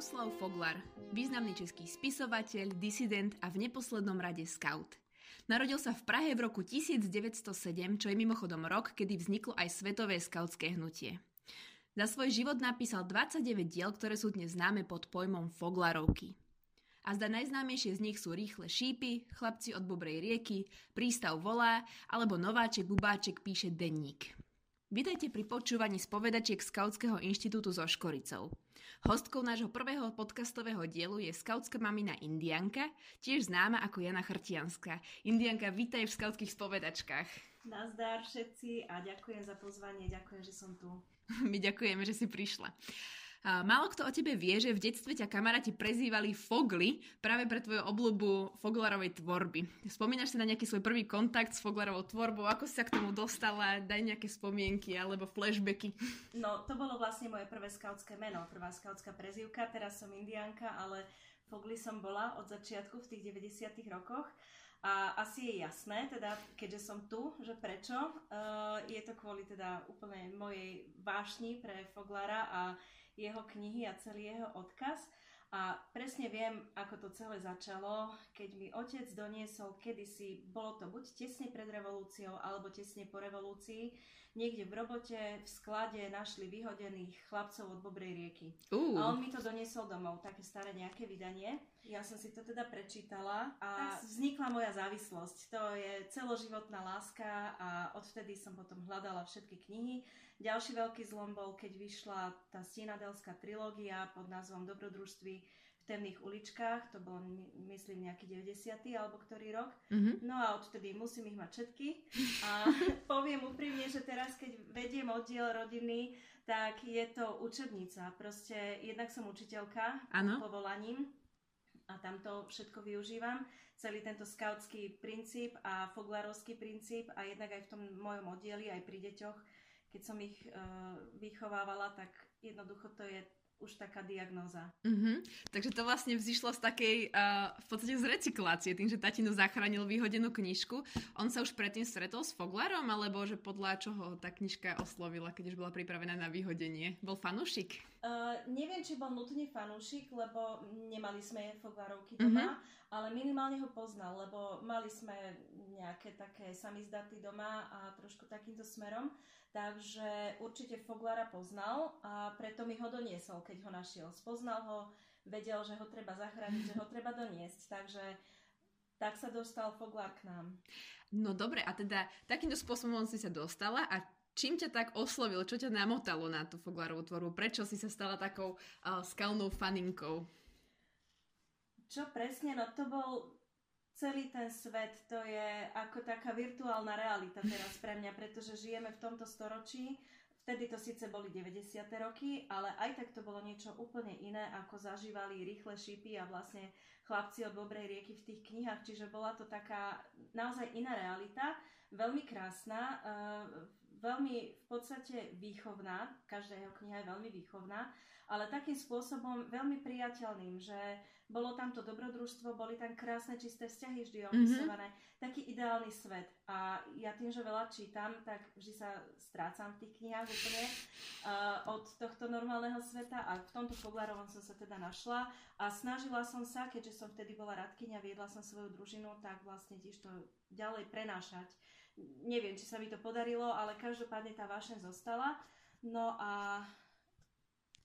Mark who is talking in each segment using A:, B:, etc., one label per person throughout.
A: Jaroslav Foglar, významný český spisovateľ, disident a v neposlednom rade scout. Narodil sa v Prahe v roku 1907, čo je mimochodom rok, kedy vzniklo aj svetové skautské hnutie. Za svoj život napísal 29 diel, ktoré sú dnes známe pod pojmom Foglarovky. A zda najznámejšie z nich sú Rýchle šípy, Chlapci od Bobrej rieky, Prístav volá alebo Nováček Bubáček píše denník. Vítajte pri počúvaní spovedačiek Skautského inštitútu so Škoricou. Hostkou nášho prvého podcastového dielu je skautská mamina Indianka, tiež známa ako Jana Chrtianská. Indianka, vítaj v skautských spovedačkách.
B: Nazdar všetci a ďakujem za pozvanie, ďakujem, že som tu.
A: My ďakujeme, že si prišla. Málo kto o tebe vie, že v detstve ťa kamaráti prezývali Fogly práve pre tvoju obľubu Foglarovej tvorby. Spomínaš si na nejaký svoj prvý kontakt s Foglarovou tvorbou? Ako si sa k tomu dostala? Daj nejaké spomienky alebo flashbacky.
B: No, to bolo vlastne moje prvé skautské meno, prvá skautská prezývka. Teraz som indianka, ale Fogly som bola od začiatku v tých 90 rokoch. A asi je jasné, teda, keďže som tu, že prečo. Uh, je to kvôli teda úplne mojej vášni pre Foglara a jeho knihy a celý jeho odkaz. A presne viem, ako to celé začalo, keď mi otec doniesol kedysi, bolo to buď tesne pred revolúciou, alebo tesne po revolúcii, niekde v robote, v sklade našli vyhodených chlapcov od Bobrej rieky. Uh. A on mi to doniesol domov, také staré nejaké vydanie. Ja som si to teda prečítala a vznikla moja závislosť. To je celoživotná láska a odvtedy som potom hľadala všetky knihy. Ďalší veľký zlom bol, keď vyšla tá Stienadelská trilógia pod názvom Dobrodružství temných uličkách, to bol myslím nejaký 90. alebo ktorý rok. Mm-hmm. No a odtedy musím ich mať všetky. A poviem úprimne, že teraz keď vediem oddiel rodiny, tak je to učebnica. Proste jednak som učiteľka ano. povolaním a tam to všetko využívam. Celý tento skautský princíp a foglarovský princíp a jednak aj v tom mojom oddieli, aj pri deťoch, keď som ich uh, vychovávala, tak jednoducho to je už taká diagnóza.
A: Mm-hmm. Takže to vlastne vzýšlo z takej, uh, v podstate z recyklácie, tým, že tatino zachránil vyhodenú knižku. On sa už predtým stretol s Foglarom, alebo že podľa čoho tá knižka oslovila, keď už bola pripravená na vyhodenie? Bol fanúšik?
B: Uh, neviem, či bol nutne fanúšik, lebo nemali sme Foglarovky doma, mm-hmm. ale minimálne ho poznal, lebo mali sme nejaké také samizdaty doma a trošku takýmto smerom. Takže určite Foglara poznal a preto mi ho doniesol, keď ho našiel. Spoznal ho, vedel, že ho treba zachrániť, že ho treba doniesť. Takže tak sa dostal Foglar k nám.
A: No dobre, a teda takýmto spôsobom si sa dostala a čím ťa tak oslovil, čo ťa namotalo na tú Foglarovú tvorbu? Prečo si sa stala takou uh, skalnou faninkou?
B: Čo presne? No to bol celý ten svet to je ako taká virtuálna realita teraz pre mňa, pretože žijeme v tomto storočí. Vtedy to síce boli 90. roky, ale aj tak to bolo niečo úplne iné, ako zažívali rýchle šípy a vlastne chlapci od Bobrej rieky v tých knihách. Čiže bola to taká naozaj iná realita, veľmi krásna, uh, veľmi v podstate výchovná, každá jeho kniha je veľmi výchovná, ale takým spôsobom veľmi priateľným, že bolo tam to dobrodružstvo, boli tam krásne čisté vzťahy vždy mhm. opisované, mm-hmm. taký ideálny svet. A ja tým, že veľa čítam, tak vždy sa strácam v tých knihách úplne uh, od tohto normálneho sveta a v tomto Foglarovom som sa teda našla a snažila som sa, keďže som vtedy bola radkyňa, viedla som svoju družinu, tak vlastne tiež to ďalej prenášať neviem, či sa mi to podarilo, ale každopádne tá vášeň zostala. No a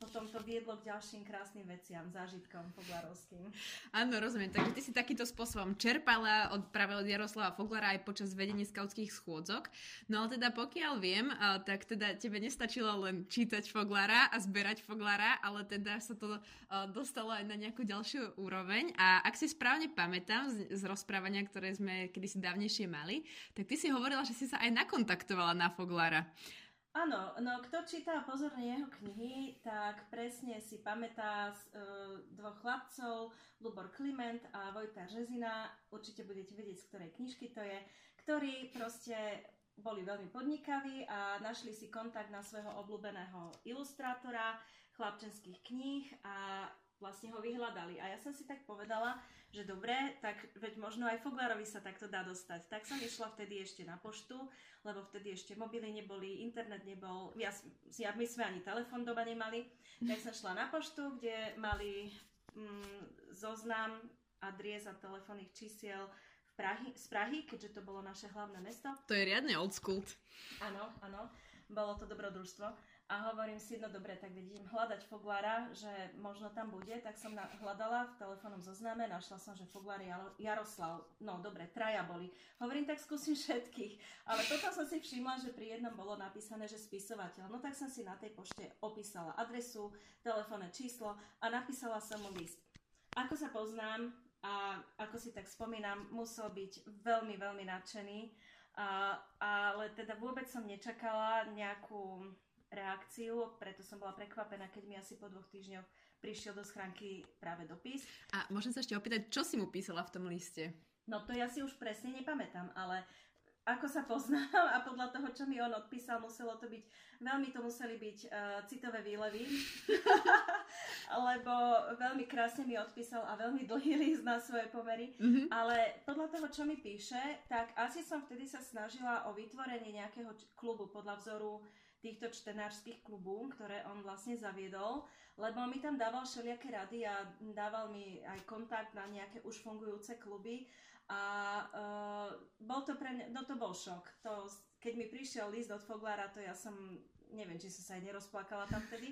B: potom to viedlo k ďalším krásnym veciam, zážitkom foglarovským.
A: Áno, rozumiem. Takže ty si takýmto spôsobom čerpala od, práve od Jaroslava Foglara aj počas vedenia skautských schôdzok. No ale teda pokiaľ viem, tak teda tebe nestačilo len čítať Foglara a zberať Foglara, ale teda sa to dostalo aj na nejakú ďalšiu úroveň. A ak si správne pamätám z, z rozprávania, ktoré sme kedysi dávnejšie mali, tak ty si hovorila, že si sa aj nakontaktovala na Foglara.
B: Áno, no kto číta pozorne jeho knihy, tak presne si pamätá z, e, dvoch chlapcov, Lubor Kliment a Vojta Žezina, určite budete vedieť, z ktorej knižky to je, ktorí proste boli veľmi podnikaví a našli si kontakt na svojho obľúbeného ilustrátora chlapčenských kníh a vlastne ho vyhľadali. A ja som si tak povedala, že dobre, tak veď možno aj Foglarovi sa takto dá dostať. Tak som išla vtedy ešte na poštu, lebo vtedy ešte mobily neboli, internet nebol, ja, ja, my sme ani telefón doma nemali. Tak som šla na poštu, kde mali mm, zoznam adries a telefónnych čísiel v Prahy, z Prahy, keďže to bolo naše hlavné mesto.
A: To je riadne old school.
B: Áno, áno, bolo to dobrodružstvo a hovorím si, no dobre, tak vidím hľadať Foglára, že možno tam bude, tak som na, hľadala v telefónnom zozname, našla som, že Foglár Jaroslav, no dobre, traja boli. Hovorím, tak skúsim všetkých, ale potom som si všimla, že pri jednom bolo napísané, že spisovateľ, no tak som si na tej pošte opísala adresu, telefónne číslo a napísala som mu list. Ako sa poznám a ako si tak spomínam, musel byť veľmi, veľmi nadšený, a, ale teda vôbec som nečakala nejakú reakciu, preto som bola prekvapená, keď mi asi po dvoch týždňoch prišiel do schránky práve dopis.
A: A môžem sa ešte opýtať, čo si mu písala v tom liste?
B: No to ja si už presne nepamätám, ale ako sa poznám a podľa toho, čo mi on odpísal, muselo to byť, veľmi to museli byť uh, citové výlevy, lebo veľmi krásne mi odpísal a veľmi dlhý list na svoje pomery, mm-hmm. ale podľa toho, čo mi píše, tak asi som vtedy sa snažila o vytvorenie nejakého klubu podľa vzoru týchto čtenárskych klubov, ktoré on vlastne zaviedol, lebo mi tam dával všelijaké rady a dával mi aj kontakt na nejaké už fungujúce kluby a uh, bol to pre mňa, no to bol šok. To, keď mi prišiel list od Foglára, to ja som neviem, či som sa aj nerozplakala tam vtedy.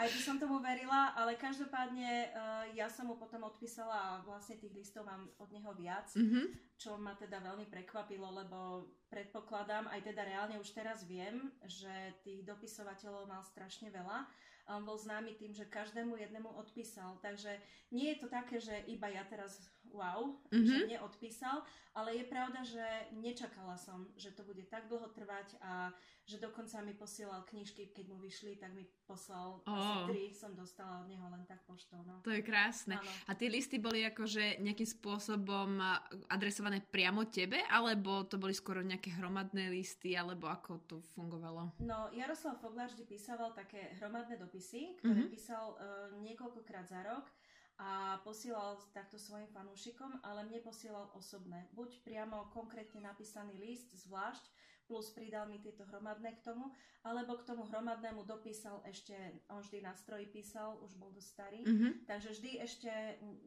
B: Aj by som tomu verila, ale každopádne uh, ja som mu potom odpísala a vlastne tých listov mám od neho viac, mm-hmm. čo ma teda veľmi prekvapilo, lebo predpokladám, aj teda reálne už teraz viem, že tých dopisovateľov mal strašne veľa on bol známy tým, že každému jednému odpísal. Takže nie je to také, že iba ja teraz wow, mm-hmm. že mne odpísal, ale je pravda, že nečakala som, že to bude tak dlho trvať a že dokonca mi posielal knižky, keď mu vyšli, tak mi poslal oh. asi tri, som dostala od neho len tak poštou. No.
A: To je krásne. Ano. A tie listy boli akože nejakým spôsobom adresované priamo tebe, alebo to boli skoro nejaké hromadné listy, alebo ako to fungovalo?
B: No, Jaroslav Foglar vždy písal také hromadné dopisy, ktoré mm-hmm. písal uh, niekoľkokrát za rok a posielal takto svojim fanúšikom, ale mne posielal osobné. Buď priamo konkrétne napísaný list, zvlášť, plus pridal mi tieto hromadné k tomu, alebo k tomu hromadnému dopísal ešte, on vždy na stroji písal, už bol dosť starý, mm-hmm. takže vždy ešte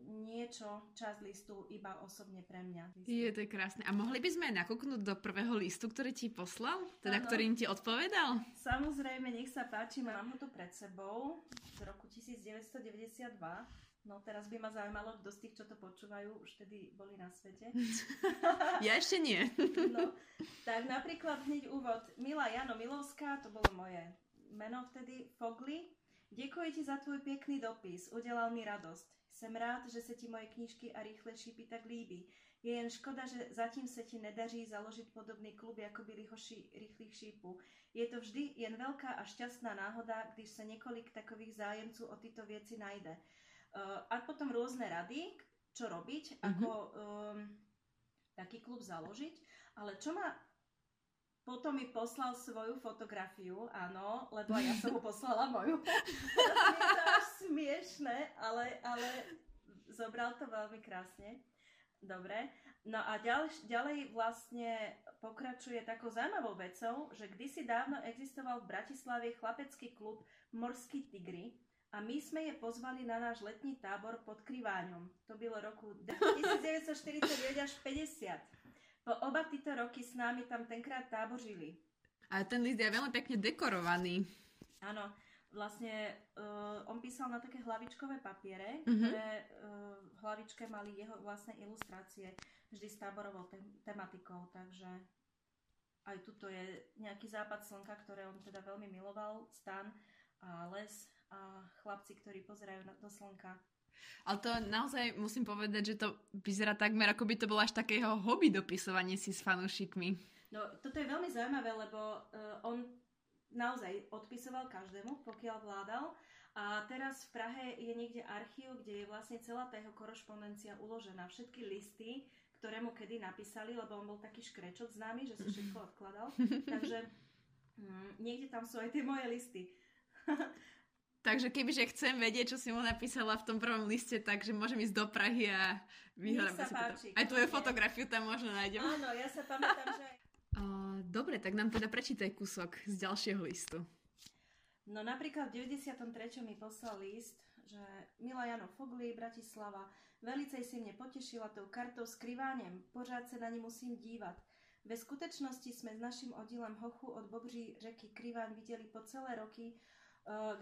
B: niečo, čas listu iba osobne pre mňa.
A: Je to krásne. A mohli by sme aj nakúknúť do prvého listu, ktorý ti poslal? Teda ano. ktorým ti odpovedal?
B: Samozrejme, nech sa páči, mám ho tu pred sebou z roku 1992. No teraz by ma zaujímalo, kto z tých, čo to počúvajú, už tedy boli na svete.
A: ja ešte nie.
B: no, tak napríklad hneď úvod. Milá Jano Milovská, to bolo moje meno vtedy, Fogli. Ďakujem ti za tvoj pekný dopis, udelal mi radosť. Jsem rád, že se ti moje knížky a rýchle šípy tak líbí. Je jen škoda, že zatím se ti nedaří založit podobný klub, jako byli hoši rýchlych šípů. Je to vždy jen velká a šťastná náhoda, když se několik takových zájemců o tyto věci najde. Uh, a potom rôzne rady, čo robiť, mm-hmm. ako um, taký klub založiť. Ale čo ma potom mi poslal svoju fotografiu, áno, lebo ja som mu poslala moju. Teraz je to až smiešne, ale, ale zobral to veľmi krásne. Dobre. No a ďalej, ďalej vlastne pokračuje takou zaujímavou vecou, že kdysi dávno existoval v Bratislave chlapecký klub Morský tigry, a my sme je pozvali na náš letní tábor pod Kriváňom. To bylo roku 1949 až 50. Po oba tyto roky s námi tam tenkrát tábořili.
A: A ten list je veľmi pekne dekorovaný.
B: Áno, vlastne uh, on písal na také hlavičkové papiere, mm-hmm. ktoré uh, v hlavičke mali jeho vlastné ilustrácie vždy s táborovou te- tematikou, takže aj tuto je nejaký západ slnka, ktoré on teda veľmi miloval, stan a les a chlapci, ktorí pozerajú do slnka.
A: Ale to naozaj musím povedať, že to vyzerá takmer, ako by to bolo až takého hobby dopisovanie si s fanúšikmi.
B: No, toto je veľmi zaujímavé, lebo uh, on naozaj odpisoval každému, pokiaľ vládal. A teraz v Prahe je niekde archív, kde je vlastne celá tá jeho korešpondencia uložená. Všetky listy, ktoré mu kedy napísali, lebo on bol taký škrečot známy, že si všetko odkladal. Takže mm, niekde tam sú aj tie moje listy.
A: Takže kebyže chcem vedieť, čo si mu napísala v tom prvom liste, takže môžem ísť do Prahy a vyhľadám si páči, to. Aj tvoju fotografiu tam možno nájdem.
B: Áno, ja sa pamätám, že...
A: Uh, dobre, tak nám teda prečítaj kúsok z ďalšieho listu.
B: No napríklad v 93. mi poslal list, že Milá Jano Fogli, Bratislava, velicej si mne potešila tou kartou s krivánem, pořád se na ní musím dívat. Ve skutečnosti sme s naším oddílem Hochu od Bobří řeky Kriváň videli po celé roky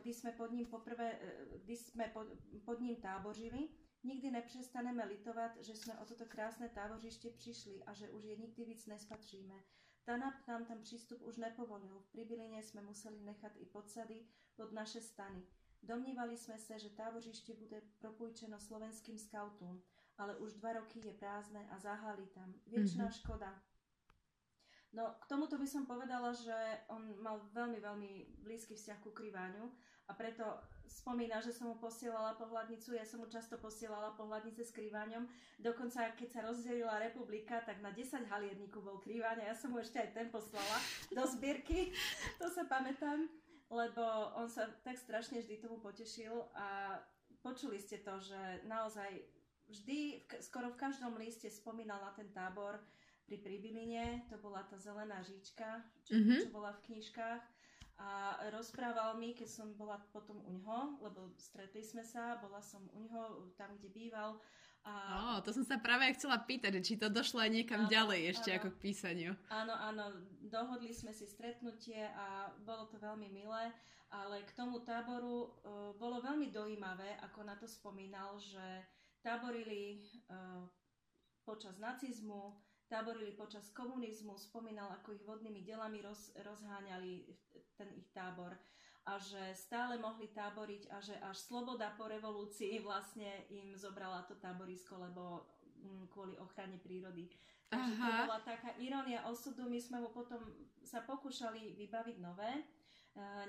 B: kdy jsme pod ním poprvé, eh, kdy jsme pod, pod ním tábořili. Nikdy nepřestaneme litovat, že jsme o toto krásné tábořiště přišli a že už je nikdy víc nespatříme. TANAP nám tam přístup už nepovolil. V Pribylině jsme museli nechat i podsady pod naše stany. Domnívali jsme se, že tábořiště bude propůjčeno slovenským skautům, ale už dva roky je prázdne a zahalí tam. Věčná mm-hmm. škoda. No, k tomuto by som povedala, že on mal veľmi, veľmi blízky vzťah ku kryváňu a preto spomína, že som mu posielala pohľadnicu, ja som mu často posielala pohľadnice s krývaňom. Dokonca, keď sa rozdelila republika, tak na 10 halierníkov bol krývaň a ja som mu ešte aj ten poslala do zbierky, to sa pamätám, lebo on sa tak strašne vždy tomu potešil a počuli ste to, že naozaj vždy, skoro v každom liste spomínal na ten tábor, pri Pribiline, to bola tá zelená říčka, čo, mm-hmm. čo bola v knižkách. A rozprával mi, keď som bola potom u ňoho, lebo stretli sme sa, bola som u ňoho tam, kde býval.
A: A... Oh, to som sa práve chcela pýtať, či to došlo aj niekam áno, ďalej ešte áno. ako k písaniu.
B: Áno, áno, dohodli sme si stretnutie a bolo to veľmi milé, ale k tomu táboru uh, bolo veľmi dojímavé, ako na to spomínal, že táborili uh, počas nacizmu, táborili počas komunizmu, spomínal, ako ich vodnými delami roz, rozháňali ten ich tábor a že stále mohli táboriť a že až sloboda po revolúcii vlastne im zobrala to táborisko, lebo mm, kvôli ochrane prírody. Takže Aha. to bola taká irónia osudu. My sme mu potom sa pokúšali vybaviť nové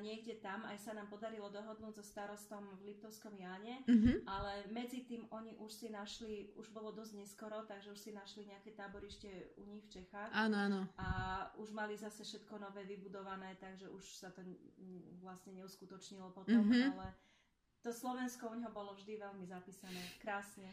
B: niekde tam, aj sa nám podarilo dohodnúť so starostom v Liptovskom Jáne, mm-hmm. ale medzi tým oni už si našli, už bolo dosť neskoro, takže už si našli nejaké táborište u nich v Čechách.
A: Áno, áno.
B: A už mali zase všetko nové vybudované, takže už sa to vlastne neuskutočnilo potom, mm-hmm. ale to Slovensko u neho bolo vždy veľmi zapísané. Krásne.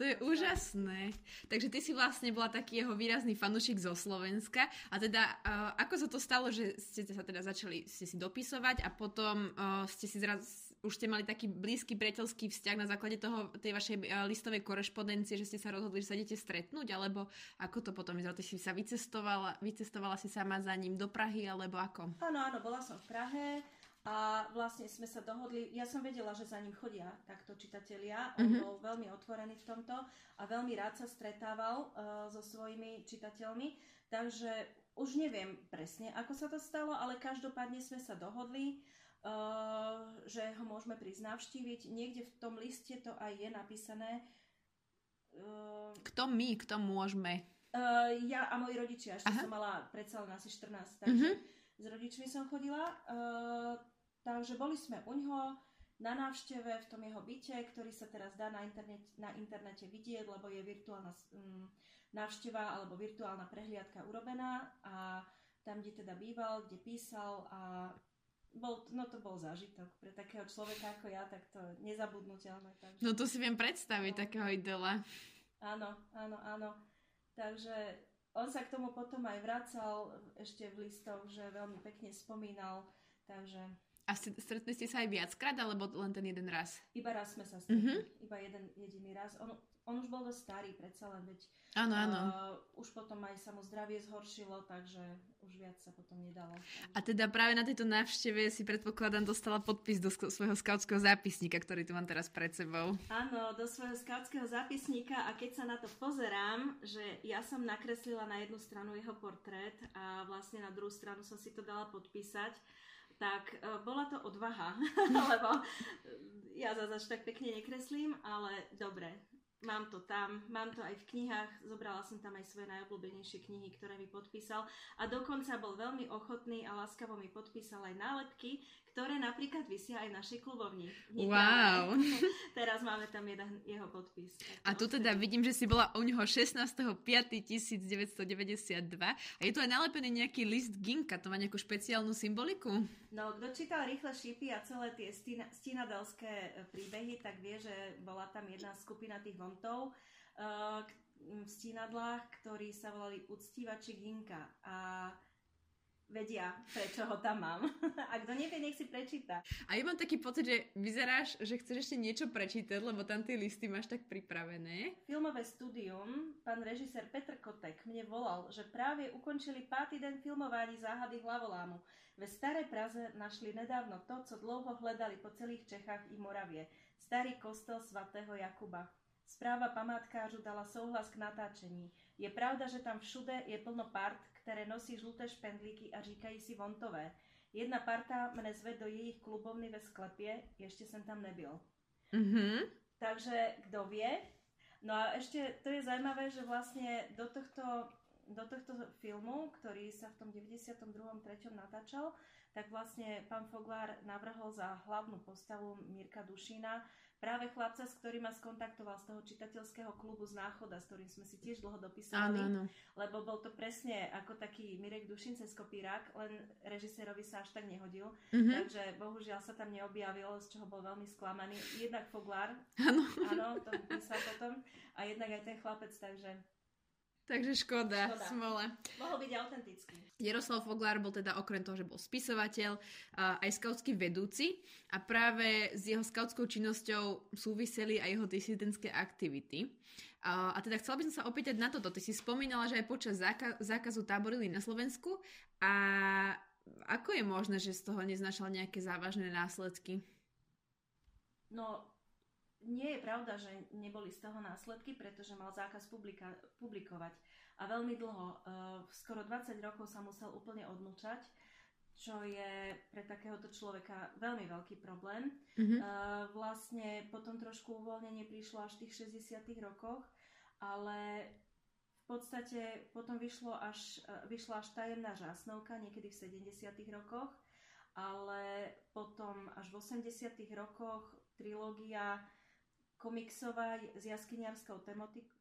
A: To je úžasné. Takže ty si vlastne bola taký jeho výrazný fanúšik zo Slovenska. A teda, uh, ako sa to stalo, že ste sa teda začali ste si dopisovať a potom uh, ste si zraz, už ste mali taký blízky priateľský vzťah na základe toho, tej vašej uh, listovej korešpondencie, že ste sa rozhodli, že sa idete stretnúť, alebo ako to potom vyzeralo? Ty si sa vycestovala, vycestovala si sama za ním do Prahy, alebo ako?
B: Áno, áno, bola som v Prahe. A vlastne sme sa dohodli, ja som vedela, že za ním chodia takto čitatelia, on mm-hmm. bol veľmi otvorený v tomto a veľmi rád sa stretával uh, so svojimi čitateľmi, takže už neviem presne, ako sa to stalo, ale každopádne sme sa dohodli, uh, že ho môžeme prísť navštíviť. Niekde v tom liste to aj je napísané.
A: Uh, kto my, kto môžeme?
B: Uh, ja a moji rodičia, ešte Aha. som mala predsa len asi 14, takže mm-hmm. s rodičmi som chodila. Uh, Takže boli sme u ňoho na návšteve v tom jeho byte, ktorý sa teraz dá na, internet, na internete vidieť, lebo je virtuálna um, návšteva alebo virtuálna prehliadka urobená a tam, kde teda býval, kde písal a bol, no to bol zážitok pre takého človeka ako ja, tak to nezabudnutelné. Takže...
A: No to si viem predstaviť, no. takého idola.
B: Áno, áno, áno. Takže on sa k tomu potom aj vracal ešte v listoch, že veľmi pekne spomínal, takže
A: a stretli ste sa aj viackrát, alebo len ten jeden raz?
B: Iba raz sme sa stretli. Mm-hmm. Iba jeden jediný raz. On, on už bol dosť starý, predsa len, veď
A: áno, áno.
B: Uh, už potom aj sa mu zdravie zhoršilo, takže už viac sa potom nedalo.
A: A teda práve na tejto návšteve si predpokladám dostala podpis do svojho skautského zápisníka, ktorý tu mám teraz pred sebou.
B: Áno, do svojho skautského zápisníka a keď sa na to pozerám, že ja som nakreslila na jednu stranu jeho portrét a vlastne na druhú stranu som si to dala podpísať, tak uh, bola to odvaha, lebo ja zase až tak pekne nekreslím, ale dobre. Mám to tam, mám to aj v knihách, zobrala som tam aj svoje najobľúbenejšie knihy, ktoré mi podpísal a dokonca bol veľmi ochotný a láskavo mi podpísal aj nálepky, ktoré napríklad vysia aj našej klubovni.
A: Wow.
B: Teraz máme tam jeden jeho podpis.
A: A tu teda vidím, že si bola u neho 16.5.1992 a je tu aj nalepený nejaký list Ginka, to má nejakú špeciálnu symboliku?
B: No, kto čítal Rýchle šípy a celé tie stínadalské e, príbehy, tak vie, že bola tam jedna skupina tých vontov uh, v stínadlách, ktorí sa volali Uctívači Ginka. A vedia, prečo ho tam mám. A kto nevie, nech si prečíta.
A: A ja mám taký pocit, že vyzeráš, že chceš ešte niečo prečítať, lebo tam tie listy máš tak pripravené.
B: Filmové studium, pán režisér Petr Kotek mne volal, že práve ukončili pátý den filmování záhady hlavolámu. Ve Staré Praze našli nedávno to, co dlouho hledali po celých Čechách i Moravie. Starý kostel svatého Jakuba. Správa památkářu dala souhlas k natáčení. Je pravda, že tam všude je plno part, které nosí žluté špendlíky a říkají si vontové. Jedna parta mne zve do jejich klubovny ve sklepě, ještě jsem tam nebyl. Mm-hmm. Takže kto vie? No a ešte to je zaujímavé, že vlastne do tohto, do tohto filmu, ktorý sa v tom 92. 3. natáčal, tak vlastne pán Foglár navrhol za hlavnú postavu Mirka Dušina práve chlapca, s ktorým ma skontaktoval z toho čitateľského klubu z Náchoda, s ktorým sme si tiež dlho dopísali, áno, áno. lebo bol to presne ako taký Mirek Dušin cez kopírak, len režisérovi sa až tak nehodil, mm-hmm. takže bohužiaľ sa tam neobjavil, z čoho bol veľmi sklamaný. Jednak Foglár, áno, áno to písal potom, a jednak aj ten chlapec, takže
A: Takže škoda, škoda. smola.
B: Mohol byť autentický.
A: Jaroslav Foglár bol teda okrem toho, že bol spisovateľ, aj skautský vedúci a práve s jeho skautskou činnosťou súviseli aj jeho disidentské aktivity. A teda chcela by som sa opýtať na toto. Ty si spomínala, že aj počas zákazu táborili na Slovensku a ako je možné, že z toho neznašal nejaké závažné následky?
B: No, nie je pravda, že neboli z toho následky, pretože mal zákaz publika- publikovať. A veľmi dlho, uh, skoro 20 rokov sa musel úplne odmlčať, čo je pre takéhoto človeka veľmi veľký problém. Mm-hmm. Vlastne potom trošku uvoľnenie prišlo až v tých 60 rokoch, ale v podstate potom vyšlo až, uh, vyšla až tajemná žásnovka niekedy v 70 rokoch, ale potom až v 80 rokoch trilógia komiksová s jaskyniarskou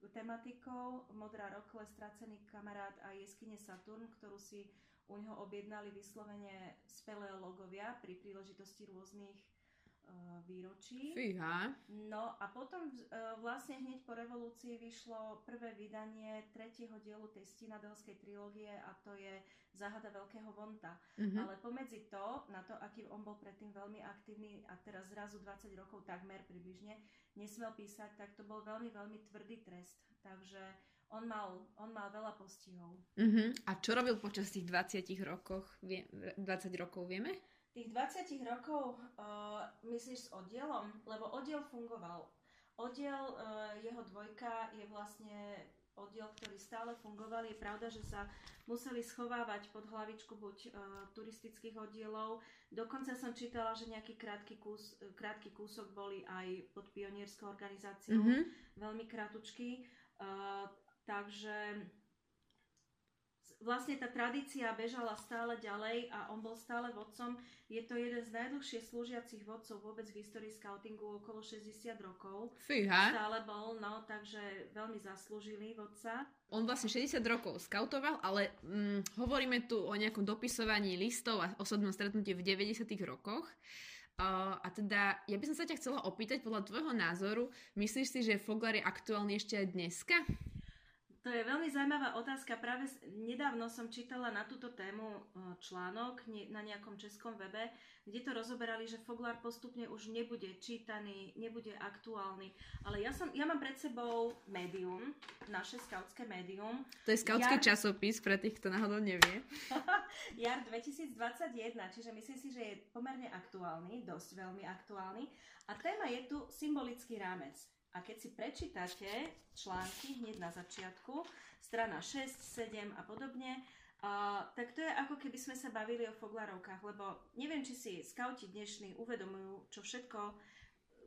B: tematikou, Modrá rokle, Stracený kamarát a Jeskyne Saturn, ktorú si u neho objednali vyslovene speleológovia pri príležitosti rôznych výročí.
A: Fíha.
B: No a potom uh, vlastne hneď po revolúcii vyšlo prvé vydanie tretieho dielu tej stinadelskej trilógie a to je Záhada veľkého vonta. Mm-hmm. Ale pomedzi to, na to, aký on bol predtým veľmi aktívny a teraz zrazu 20 rokov takmer približne, nesmel písať, tak to bol veľmi, veľmi tvrdý trest. Takže on mal, on mal veľa postihov.
A: Uh-huh. A čo robil počas tých 20 rokoch, vie, 20 rokov, vieme?
B: Tých 20 rokov uh, myslíš s oddielom? Lebo oddiel fungoval. Oddiel, uh, jeho dvojka je vlastne oddiel, ktorý stále fungoval. Je pravda, že sa museli schovávať pod hlavičku buď uh, turistických oddielov. Dokonca som čítala, že nejaký krátky, kus, krátky kúsok boli aj pod pionierskou organizáciou. Mm-hmm. Veľmi krátučky. Uh, takže vlastne tá tradícia bežala stále ďalej a on bol stále vodcom. Je to jeden z najdlhšie slúžiacich vodcov vôbec v histórii scoutingu, okolo 60 rokov.
A: Fíha.
B: Stále bol, no, takže veľmi zaslúžilý vodca.
A: On vlastne 60 rokov skautoval, ale hm, hovoríme tu o nejakom dopisovaní listov a osobnom stretnutí v 90 rokoch. Uh, a teda, ja by som sa ťa chcela opýtať, podľa tvojho názoru, myslíš si, že Foglar je aktuálny ešte aj dneska?
B: To je veľmi zaujímavá otázka. Práve nedávno som čítala na túto tému e, článok na nejakom českom webe, kde to rozoberali, že Foglar postupne už nebude čítaný, nebude aktuálny. Ale ja, som, ja mám pred sebou médium, naše skautské médium.
A: To je skautský Jar... časopis pre tých, kto náhodou nevie.
B: Jar 2021, čiže myslím si, že je pomerne aktuálny, dosť veľmi aktuálny. A téma je tu symbolický rámec. A keď si prečítate články hneď na začiatku, strana 6, 7 a podobne, uh, tak to je ako keby sme sa bavili o foglarovkách, lebo neviem, či si skauti dnešní uvedomujú, čo všetko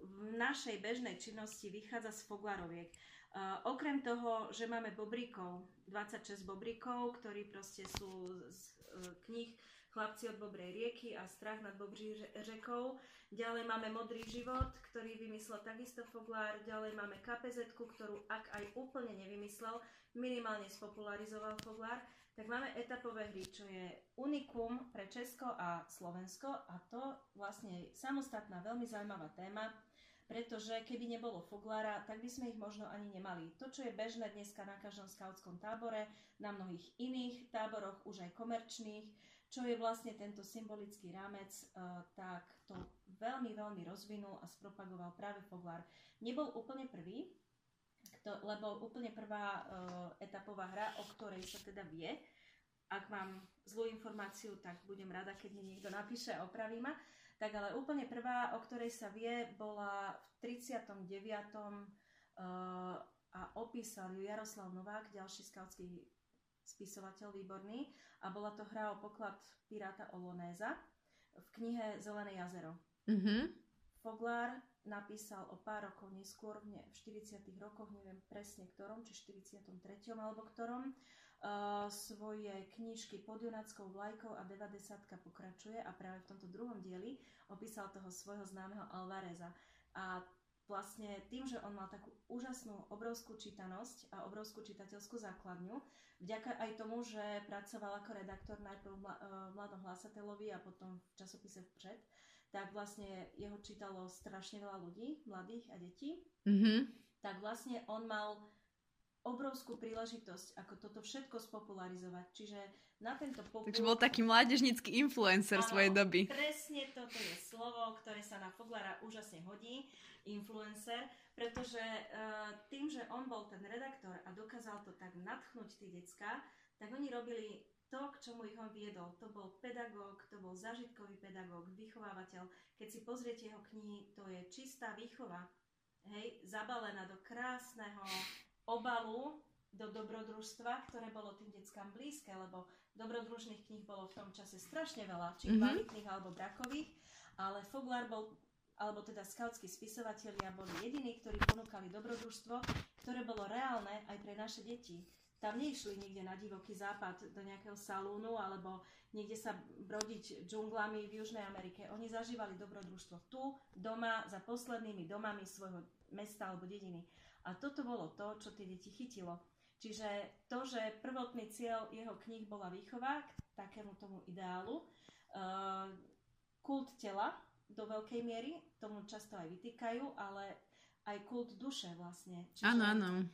B: v našej bežnej činnosti vychádza z foglaroviek. Uh, okrem toho, že máme bobríkov, 26 bobríkov, ktorí proste sú z uh, knih Chlapci od Bobrej rieky a Strach nad Bobří řekou. Ďalej máme Modrý život, ktorý vymyslel takisto Foglár. Ďalej máme KPZ, ktorú ak aj úplne nevymyslel, minimálne spopularizoval Foglár. Tak máme etapové hry, čo je unikum pre Česko a Slovensko a to vlastne je samostatná, veľmi zaujímavá téma, pretože keby nebolo Foglára, tak by sme ich možno ani nemali. To, čo je bežné dneska na každom skautskom tábore, na mnohých iných táboroch, už aj komerčných, čo je vlastne tento symbolický rámec, uh, tak to veľmi, veľmi rozvinul a spropagoval práve Foglár. Nebol úplne prvý, lebo úplne prvá uh, etapová hra, o ktorej sa teda vie, ak mám zlú informáciu, tak budem rada, keď mi niekto napíše a opraví ma, tak ale úplne prvá, o ktorej sa vie, bola v 39. Uh, a opísal ju Jaroslav Novák, ďalší skautský spisovateľ výborný a bola to hra o poklad piráta Olonéza v knihe Zelené jazero. Mm-hmm. Foglár napísal o pár rokov neskôr, v 40 rokoch, neviem presne ktorom, či 43. alebo ktorom, uh, svoje knižky pod Junackou vlajkou a 90 pokračuje a práve v tomto druhom dieli opísal toho svojho známeho Alvareza. A vlastne tým, že on mal takú úžasnú, obrovskú čítanosť a obrovskú čitateľskú základňu, vďaka aj tomu, že pracoval ako redaktor najprv v eh, Mladom hlasateľovi a potom v časopise Vpřed, tak vlastne jeho čítalo strašne veľa ľudí, mladých a detí. Mm-hmm. Tak vlastne on mal obrovskú príležitosť, ako toto všetko spopularizovať. Čiže na tento popul...
A: Takže bol taký mládežnický influencer áno, svojej doby.
B: presne toto je slovo, ktoré sa na Foglara úžasne hodí, influencer, pretože uh, tým, že on bol ten redaktor a dokázal to tak nadchnúť tí decka, tak oni robili to, k čomu ich on viedol. To bol pedagóg, to bol zažitkový pedagóg, vychovávateľ. Keď si pozriete jeho knihy, to je čistá výchova. Hej, zabalená do krásneho obalu do dobrodružstva, ktoré bolo tým deckám blízke, lebo dobrodružných kníh bolo v tom čase strašne veľa, či mm-hmm. kvalitných alebo brakových, ale Foglar bol, alebo teda skautskí spisovatelia boli jediní, ktorí ponúkali dobrodružstvo, ktoré bolo reálne aj pre naše deti. Tam neišli niekde na divoký západ do nejakého salúnu alebo niekde sa brodiť džunglami v Južnej Amerike. Oni zažívali dobrodružstvo tu, doma, za poslednými domami svojho mesta alebo dediny. A toto bolo to, čo tie deti chytilo. Čiže to, že prvotný cieľ jeho kníh bola výchova k takému tomu ideálu, uh, kult tela do veľkej miery, tomu často aj vytýkajú, ale aj kult duše vlastne.
A: Áno, áno.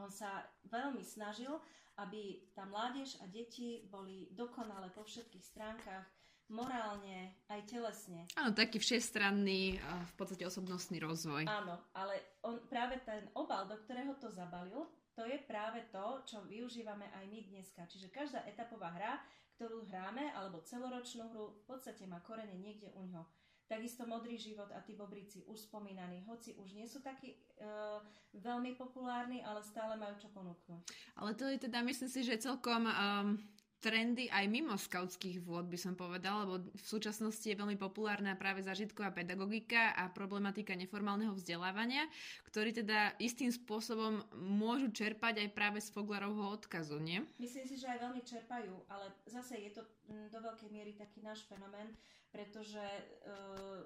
B: On sa veľmi snažil, aby tá mládež a deti boli dokonale po všetkých stránkach morálne, aj telesne.
A: Áno, taký všestranný, v podstate osobnostný rozvoj.
B: Áno, ale on práve ten obal, do ktorého to zabalil, to je práve to, čo využívame aj my dneska. Čiže každá etapová hra, ktorú hráme, alebo celoročnú hru, v podstate má korene niekde u ňoho. Takisto Modrý život a tí bobríci už spomínaní, hoci už nie sú takí e, veľmi populárni, ale stále majú čo ponúknuť.
A: Ale to je teda, myslím si, že celkom um, trendy aj mimo skautských vôd, by som povedala, lebo v súčasnosti je veľmi populárna práve zažitková pedagogika a problematika neformálneho vzdelávania, ktorí teda istým spôsobom môžu čerpať aj práve z Foglarovho odkazu, nie?
B: Myslím si, že aj veľmi čerpajú, ale zase je to mm, do veľkej miery taký náš fenomén, pretože uh,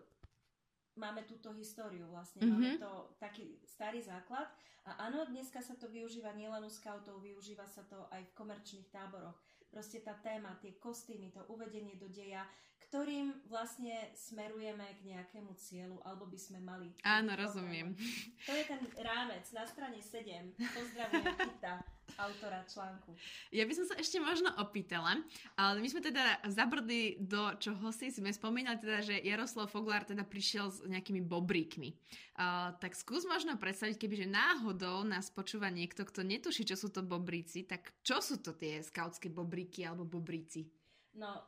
B: máme túto históriu vlastne, mm-hmm. máme to taký starý základ a áno, dneska sa to využíva nielen u skautov, využíva sa to aj v komerčných táboroch proste tá téma, tie kostýmy, to uvedenie do deja, ktorým vlastne smerujeme k nejakému cieľu, alebo by sme mali.
A: Áno, rozumiem.
B: To je ten rámec na strane 7. Pozdravujem Kita autora článku.
A: Ja by som sa ešte možno opýtala, ale my sme teda zabrdli do čoho si, sme spomínali teda, že Jaroslav Foglar teda prišiel s nejakými bobríkmi. Uh, tak skús možno predstaviť, kebyže náhodou nás počúva niekto, kto netuší, čo sú to bobríci, tak čo sú to tie skautské bobríky alebo bobríci?
B: No,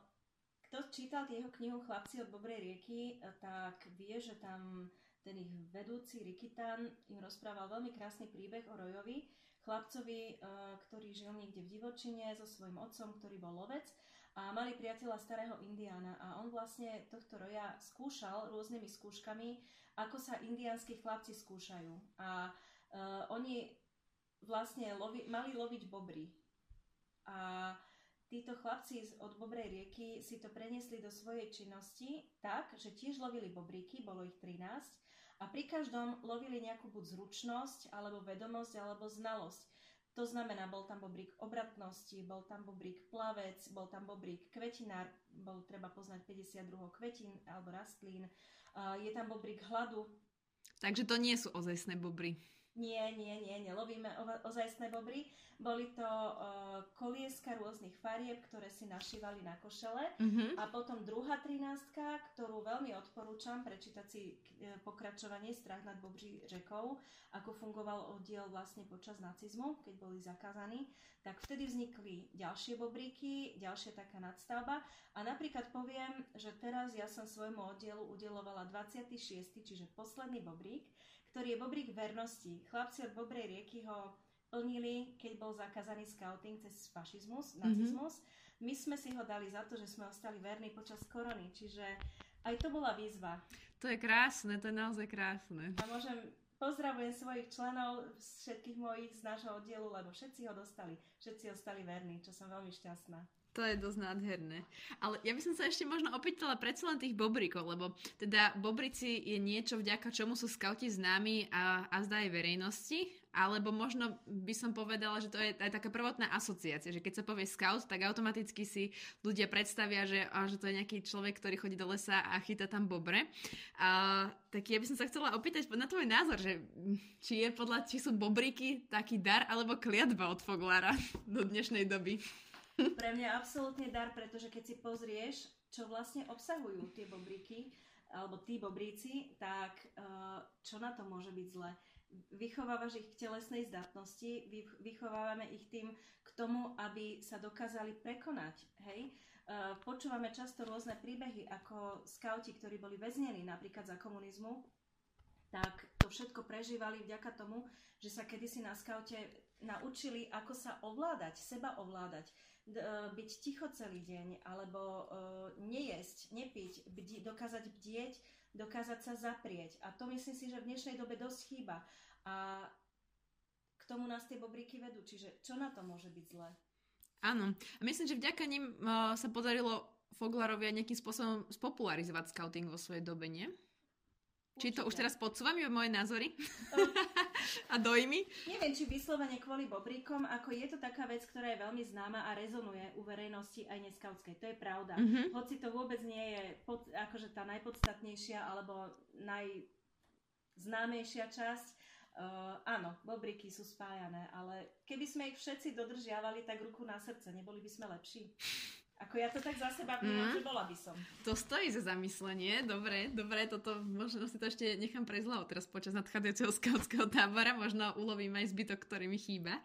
B: kto čítal jeho knihu Chlapci od Bobrej rieky, tak vie, že tam ten ich vedúci Rikitan im rozprával veľmi krásny príbeh o Rojovi, chlapcovi, eh, ktorý žil niekde v divočine so svojím otcom, ktorý bol lovec a mali priateľa starého indiána a on vlastne tohto roja skúšal rôznymi skúškami, ako sa indiánsky chlapci skúšajú. A uh, oni vlastne lovi, mali loviť bobry. A títo chlapci od Bobrej rieky si to preniesli do svojej činnosti tak, že tiež lovili bobríky, bolo ich 13, a pri každom lovili nejakú buď zručnosť, alebo vedomosť, alebo znalosť. To znamená, bol tam bobrík obratnosti, bol tam bobrík plavec, bol tam bobrík kvetinár, bol treba poznať 52 kvetín alebo rastlín, je tam bobrík hladu.
A: Takže to nie sú ozajstné bobry.
B: Nie, nie, nie, nelovíme ozajstné bobry. Boli to uh, kolieska rôznych farieb, ktoré si našívali na košele. Uh-huh. A potom druhá trináctka, ktorú veľmi odporúčam prečítať si e, pokračovanie Strach nad Bobří řekou, ako fungoval oddiel vlastne počas nacizmu, keď boli zakázaní. Tak vtedy vznikli ďalšie bobríky, ďalšia taká nadstavba. A napríklad poviem, že teraz ja som svojmu oddielu udelovala 26. čiže posledný bobrík, ktorý je bobrík vernosti. Chlapci od Bobrej rieky ho plnili, keď bol zakázaný scouting cez fašizmus, mhm. nacizmus. Mm-hmm. My sme si ho dali za to, že sme ostali verní počas korony, čiže aj to bola výzva.
A: To je krásne, to je naozaj krásne.
B: A môžem, pozdravujem svojich členov, všetkých mojich z nášho oddielu, lebo všetci ho dostali, všetci ostali verní, čo som veľmi šťastná.
A: To je dosť nádherné. Ale ja by som sa ešte možno opýtala predsa len tých bobrikov, lebo teda bobrici je niečo, vďaka čomu sú skauti známi a, a zdá aj verejnosti, alebo možno by som povedala, že to je aj taká prvotná asociácia, že keď sa povie scout, tak automaticky si ľudia predstavia, že, a, že to je nejaký človek, ktorý chodí do lesa a chytá tam bobre. A, tak ja by som sa chcela opýtať na tvoj názor, že či je podľa, či sú bobriky taký dar alebo kliatba od Foglára do dnešnej doby.
B: Pre mňa absolútne dar, pretože keď si pozrieš, čo vlastne obsahujú tie bobríky, alebo tí bobríci, tak uh, čo na to môže byť zle? Vychovávaš ich k telesnej zdatnosti, vychovávame ich tým k tomu, aby sa dokázali prekonať. Hej? Uh, počúvame často rôzne príbehy, ako skauti, ktorí boli väznení napríklad za komunizmu, tak to všetko prežívali vďaka tomu, že sa kedysi na skaute naučili, ako sa ovládať, seba ovládať E, byť ticho celý deň, alebo uh, nejesť, nepiť, dokázať bdieť, dokázať sa zaprieť. A to myslím si, že v dnešnej dobe dosť chýba. A k tomu nás tie bobríky vedú. Čiže čo na to môže byť zlé?
A: Áno. A myslím, že vďaka nim uh, sa podarilo Foglarovia nejakým spôsobom spopularizovať scouting vo svojej dobe, nie? Či to už teraz podsúvam iba moje názory a dojmy?
B: Neviem, či vyslovene kvôli bobríkom, ako je to taká vec, ktorá je veľmi známa a rezonuje u verejnosti aj neskautskej. To je pravda. Mm-hmm. Hoci to vôbec nie je pod, akože tá najpodstatnejšia alebo najznámejšia časť, Uh, áno, bobríky sú spájané, ale keby sme ich všetci dodržiavali, tak ruku na srdce, neboli by sme lepší. Ako ja to tak za seba vnímam, mm. že bola by som.
A: To stojí za zamyslenie. Dobre, dobre, toto možno si to ešte nechám prejsť teraz počas nadchádzajúceho skautského tábora. Možno ulovím aj zbytok, ktorý mi chýba.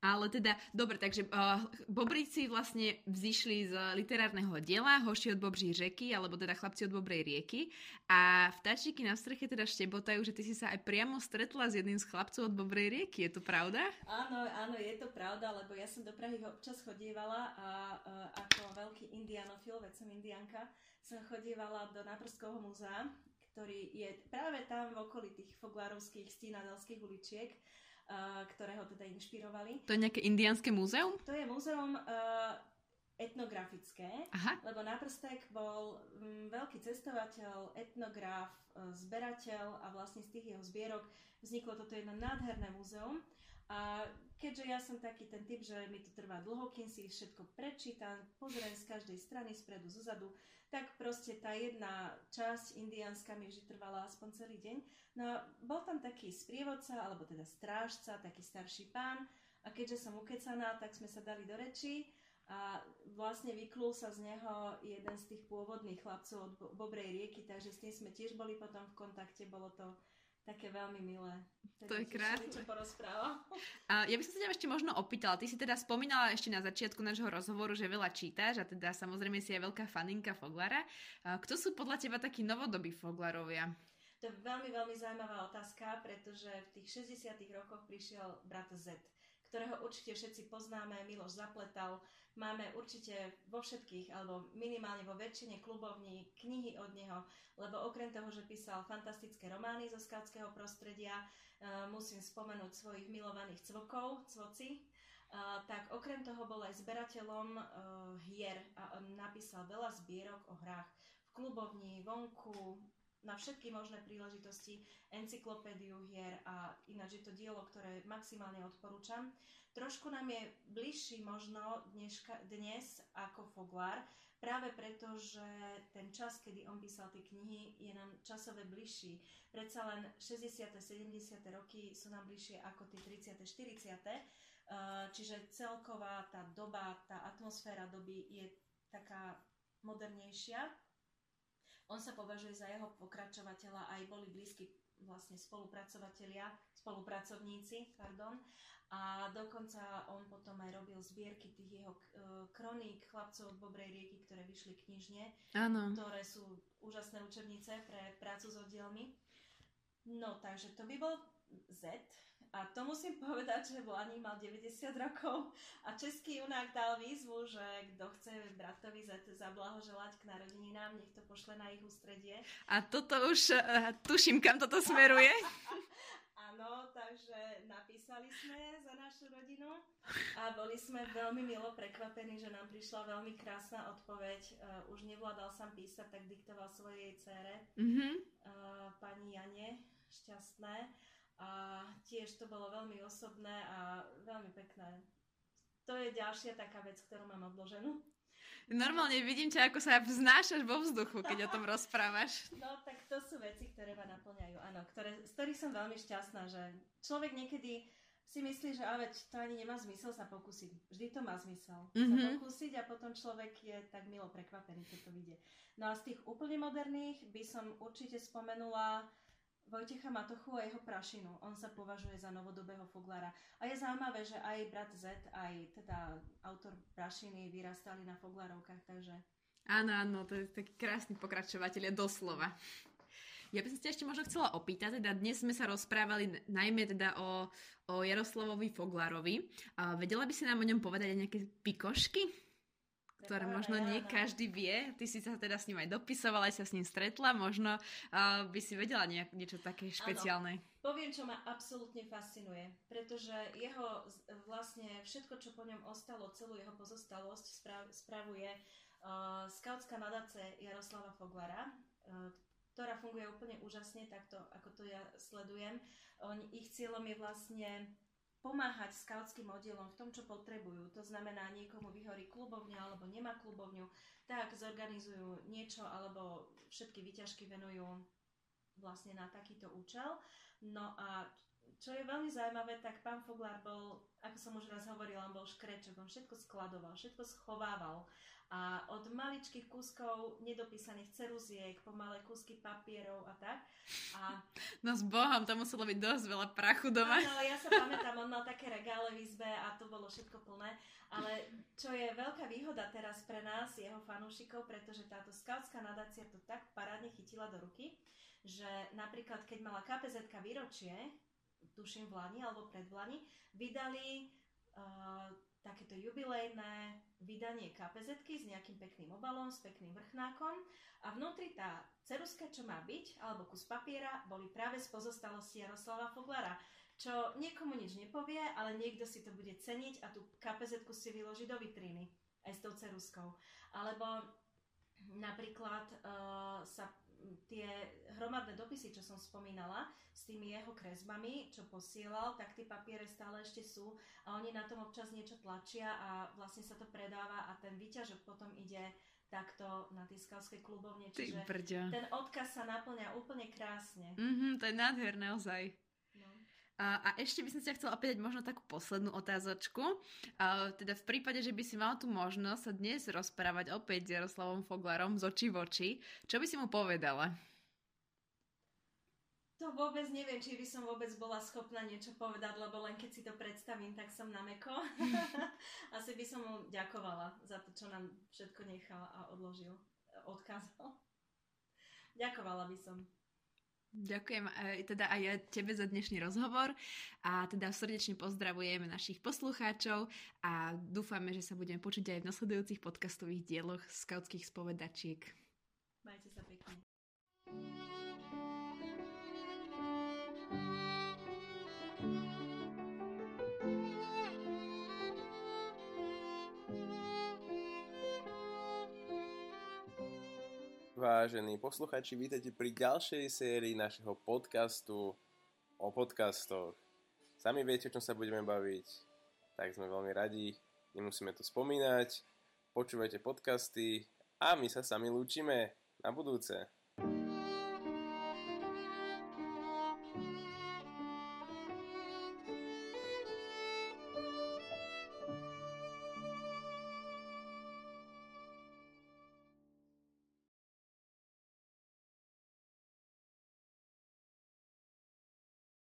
A: Ale teda, dobre, takže uh, Bobríci vlastne vzýšli z literárneho diela Hoši od Bobří řeky, alebo teda Chlapci od Bobrej rieky. A vtáčiky na streche teda štebotajú, že ty si sa aj priamo stretla s jedným z chlapcov od Bobrej rieky. Je to pravda?
B: Áno, áno, je to pravda, lebo ja som do Prahy občas chodievala a uh, ako veľký indianofil, veď som indianka, som chodievala do Náprského múzea, ktorý je práve tam v okolí tých foglárovských stínadelských uličiek ktoré ho teda inšpirovali.
A: To je nejaké indianské múzeum?
B: To je múzeum etnografické, Aha. lebo Naprstek bol um, veľký cestovateľ, etnograf, uh, zberateľ a vlastne z tých jeho zbierok vzniklo toto jedno nádherné múzeum. A keďže ja som taký ten typ, že mi to trvá dlho, kým si všetko prečítam, pozriem z každej strany, spredu, zozadu, tak proste tá jedna časť indiánska mi vždy trvala aspoň celý deň. No a bol tam taký sprievodca, alebo teda strážca, taký starší pán a keďže som ukecaná, tak sme sa dali do reči a vlastne vyklul sa z neho jeden z tých pôvodných chlapcov od Bobrej rieky, takže s tým sme tiež boli potom v kontakte, bolo to také veľmi milé.
A: to je krásne.
B: Čo porozpráva.
A: A ja by som sa ťa ešte možno opýtala. Ty si teda spomínala ešte na začiatku nášho rozhovoru, že veľa čítaš a teda samozrejme si aj veľká faninka Foglara. Kto sú podľa teba takí novodobí Foglarovia?
B: To je veľmi, veľmi zaujímavá otázka, pretože v tých 60 rokoch prišiel brat Z, ktorého určite všetci poznáme, Miloš Zapletal. Máme určite vo všetkých, alebo minimálne vo väčšine klubovní knihy od neho, lebo okrem toho, že písal fantastické romány zo skautského prostredia, uh, musím spomenúť svojich milovaných cvokov, cvoci, Uh, tak okrem toho bol aj zberateľom uh, hier a napísal veľa zbierok o hrách v klubovni, vonku, na všetky možné príležitosti, encyklopédiu hier a ináč je to dielo, ktoré maximálne odporúčam. Trošku nám je bližší možno dneška, dnes ako Foglár, práve preto, že ten čas, kedy on písal tie knihy, je nám časové bližší. Predsa len 60. 70. roky sú nám bližšie ako tie 30. 40. Čiže celková tá doba, tá atmosféra doby je taká modernejšia on sa považuje za jeho pokračovateľa, aj boli blízki vlastne spolupracovatelia, spolupracovníci, pardon. A dokonca on potom aj robil zbierky tých jeho e, kroník chlapcov od Bobrej rieky, ktoré vyšli knižne,
A: Áno.
B: ktoré sú úžasné učebnice pre prácu s oddielmi. No, takže to by bol Z. A to musím povedať, že Vlani mal 90 rokov a český junák dal výzvu, že kto chce bratovi zablahoželať k narodeninám, nech to pošle na ich ústredie.
A: A toto už uh, tuším, kam toto smeruje.
B: Áno, takže napísali sme za našu rodinu a boli sme veľmi milo prekvapení, že nám prišla veľmi krásna odpoveď. Uh, už nevládal sám písať, tak diktoval svojej cére, mm-hmm. uh, pani Jane, šťastné. A tiež to bolo veľmi osobné a veľmi pekné. To je ďalšia taká vec, ktorú mám odloženú.
A: Normálne vidím ťa, ako sa vznášaš vo vzduchu, keď o tom rozprávaš.
B: No, tak to sú veci, ktoré ma naplňajú, áno, ktoré, z ktorých som veľmi šťastná, že človek niekedy si myslí, že ale to ani nemá zmysel sa pokúsiť. Vždy to má zmysel mm-hmm. sa mhm. pokúsiť a potom človek je tak milo prekvapený, keď to vidie. No a z tých úplne moderných by som určite spomenula Vojtecha Matochu a jeho prašinu. On sa považuje za novodobého foglára. A je zaujímavé, že aj brat Z, aj teda autor prašiny vyrastali na foglárovkách, takže...
A: Áno, áno, to je taký krásny pokračovateľ, doslova. Ja by som sa ešte možno chcela opýtať, teda dnes sme sa rozprávali najmä teda o, o Jaroslavovi Foglárovi. A vedela by si nám o ňom povedať aj nejaké pikošky? Ktoré možno nie každý vie. Ty si sa teda s ním aj dopisovala, aj sa s ním stretla, možno uh, by si vedela nejak, niečo také špeciálne.
B: Ano. Poviem, čo ma absolútne fascinuje, pretože jeho vlastne všetko, čo po ňom ostalo, celú jeho pozostalosť sprav, spravuje uh, skautská nadace Jaroslava Foglara, uh, ktorá funguje úplne úžasne, takto ako to ja sledujem. On, ich cieľom je vlastne pomáhať skautským oddielom v tom, čo potrebujú. To znamená, niekomu vyhorí klubovňa alebo nemá klubovňu, tak zorganizujú niečo alebo všetky výťažky venujú vlastne na takýto účel. No a čo je veľmi zaujímavé, tak pán Foglár bol, ako som už raz hovorila, on bol škrečok, on všetko skladoval, všetko schovával. A od maličkých kúskov nedopísaných ceruziek, po malé kúsky papierov a tak. A...
A: No s Bohom, to muselo byť dosť veľa prachu doma.
B: Áno, ja sa pamätám, on mal také regále v izbe a to bolo všetko plné. Ale čo je veľká výhoda teraz pre nás, jeho fanúšikov, pretože táto skautská nadácia to tak parádne chytila do ruky, že napríklad keď mala KPZ výročie, tuším v Lani alebo pred Vlani, vydali uh, takéto jubilejné vydanie kpz s nejakým pekným obalom, s pekným vrchnákom a vnútri tá ceruska, čo má byť, alebo kus papiera, boli práve z pozostalosti Jaroslava Foglara, čo niekomu nič nepovie, ale niekto si to bude ceniť a tú kpz si vyloží do vitríny aj s tou ceruskou. Alebo napríklad uh, sa tie hromadné dopisy, čo som spomínala, s tými jeho kresbami, čo posielal, tak tie papiere stále ešte sú a oni na tom občas niečo tlačia a vlastne sa to predáva a ten výťažok potom ide takto na tiskalskej klubovne, čiže ten odkaz sa naplňa úplne krásne.
A: Mm-hmm, to je nádherné ozaj. A, ešte by som sa chcela opýtať možno takú poslednú otázočku. Teda v prípade, že by si mal tú možnosť sa dnes rozprávať opäť s Jaroslavom Foglarom z očí v oči, čo by si mu povedala?
B: To vôbec neviem, či by som vôbec bola schopná niečo povedať, lebo len keď si to predstavím, tak som na meko. Asi by som mu ďakovala za to, čo nám všetko nechal a odložil, odkázal. Ďakovala by som.
A: Ďakujem aj, teda aj ja tebe za dnešný rozhovor a teda srdečne pozdravujeme našich poslucháčov a dúfame, že sa budeme počuť aj v nasledujúcich podcastových dieloch skautských spovedačiek.
B: Majte sa pekne.
C: Vážení posluchači, vítajte pri ďalšej sérii našeho podcastu o podcastoch. Sami viete, o čom sa budeme baviť, tak sme veľmi radi, nemusíme to spomínať. Počúvajte podcasty a my sa sami lúčime na budúce.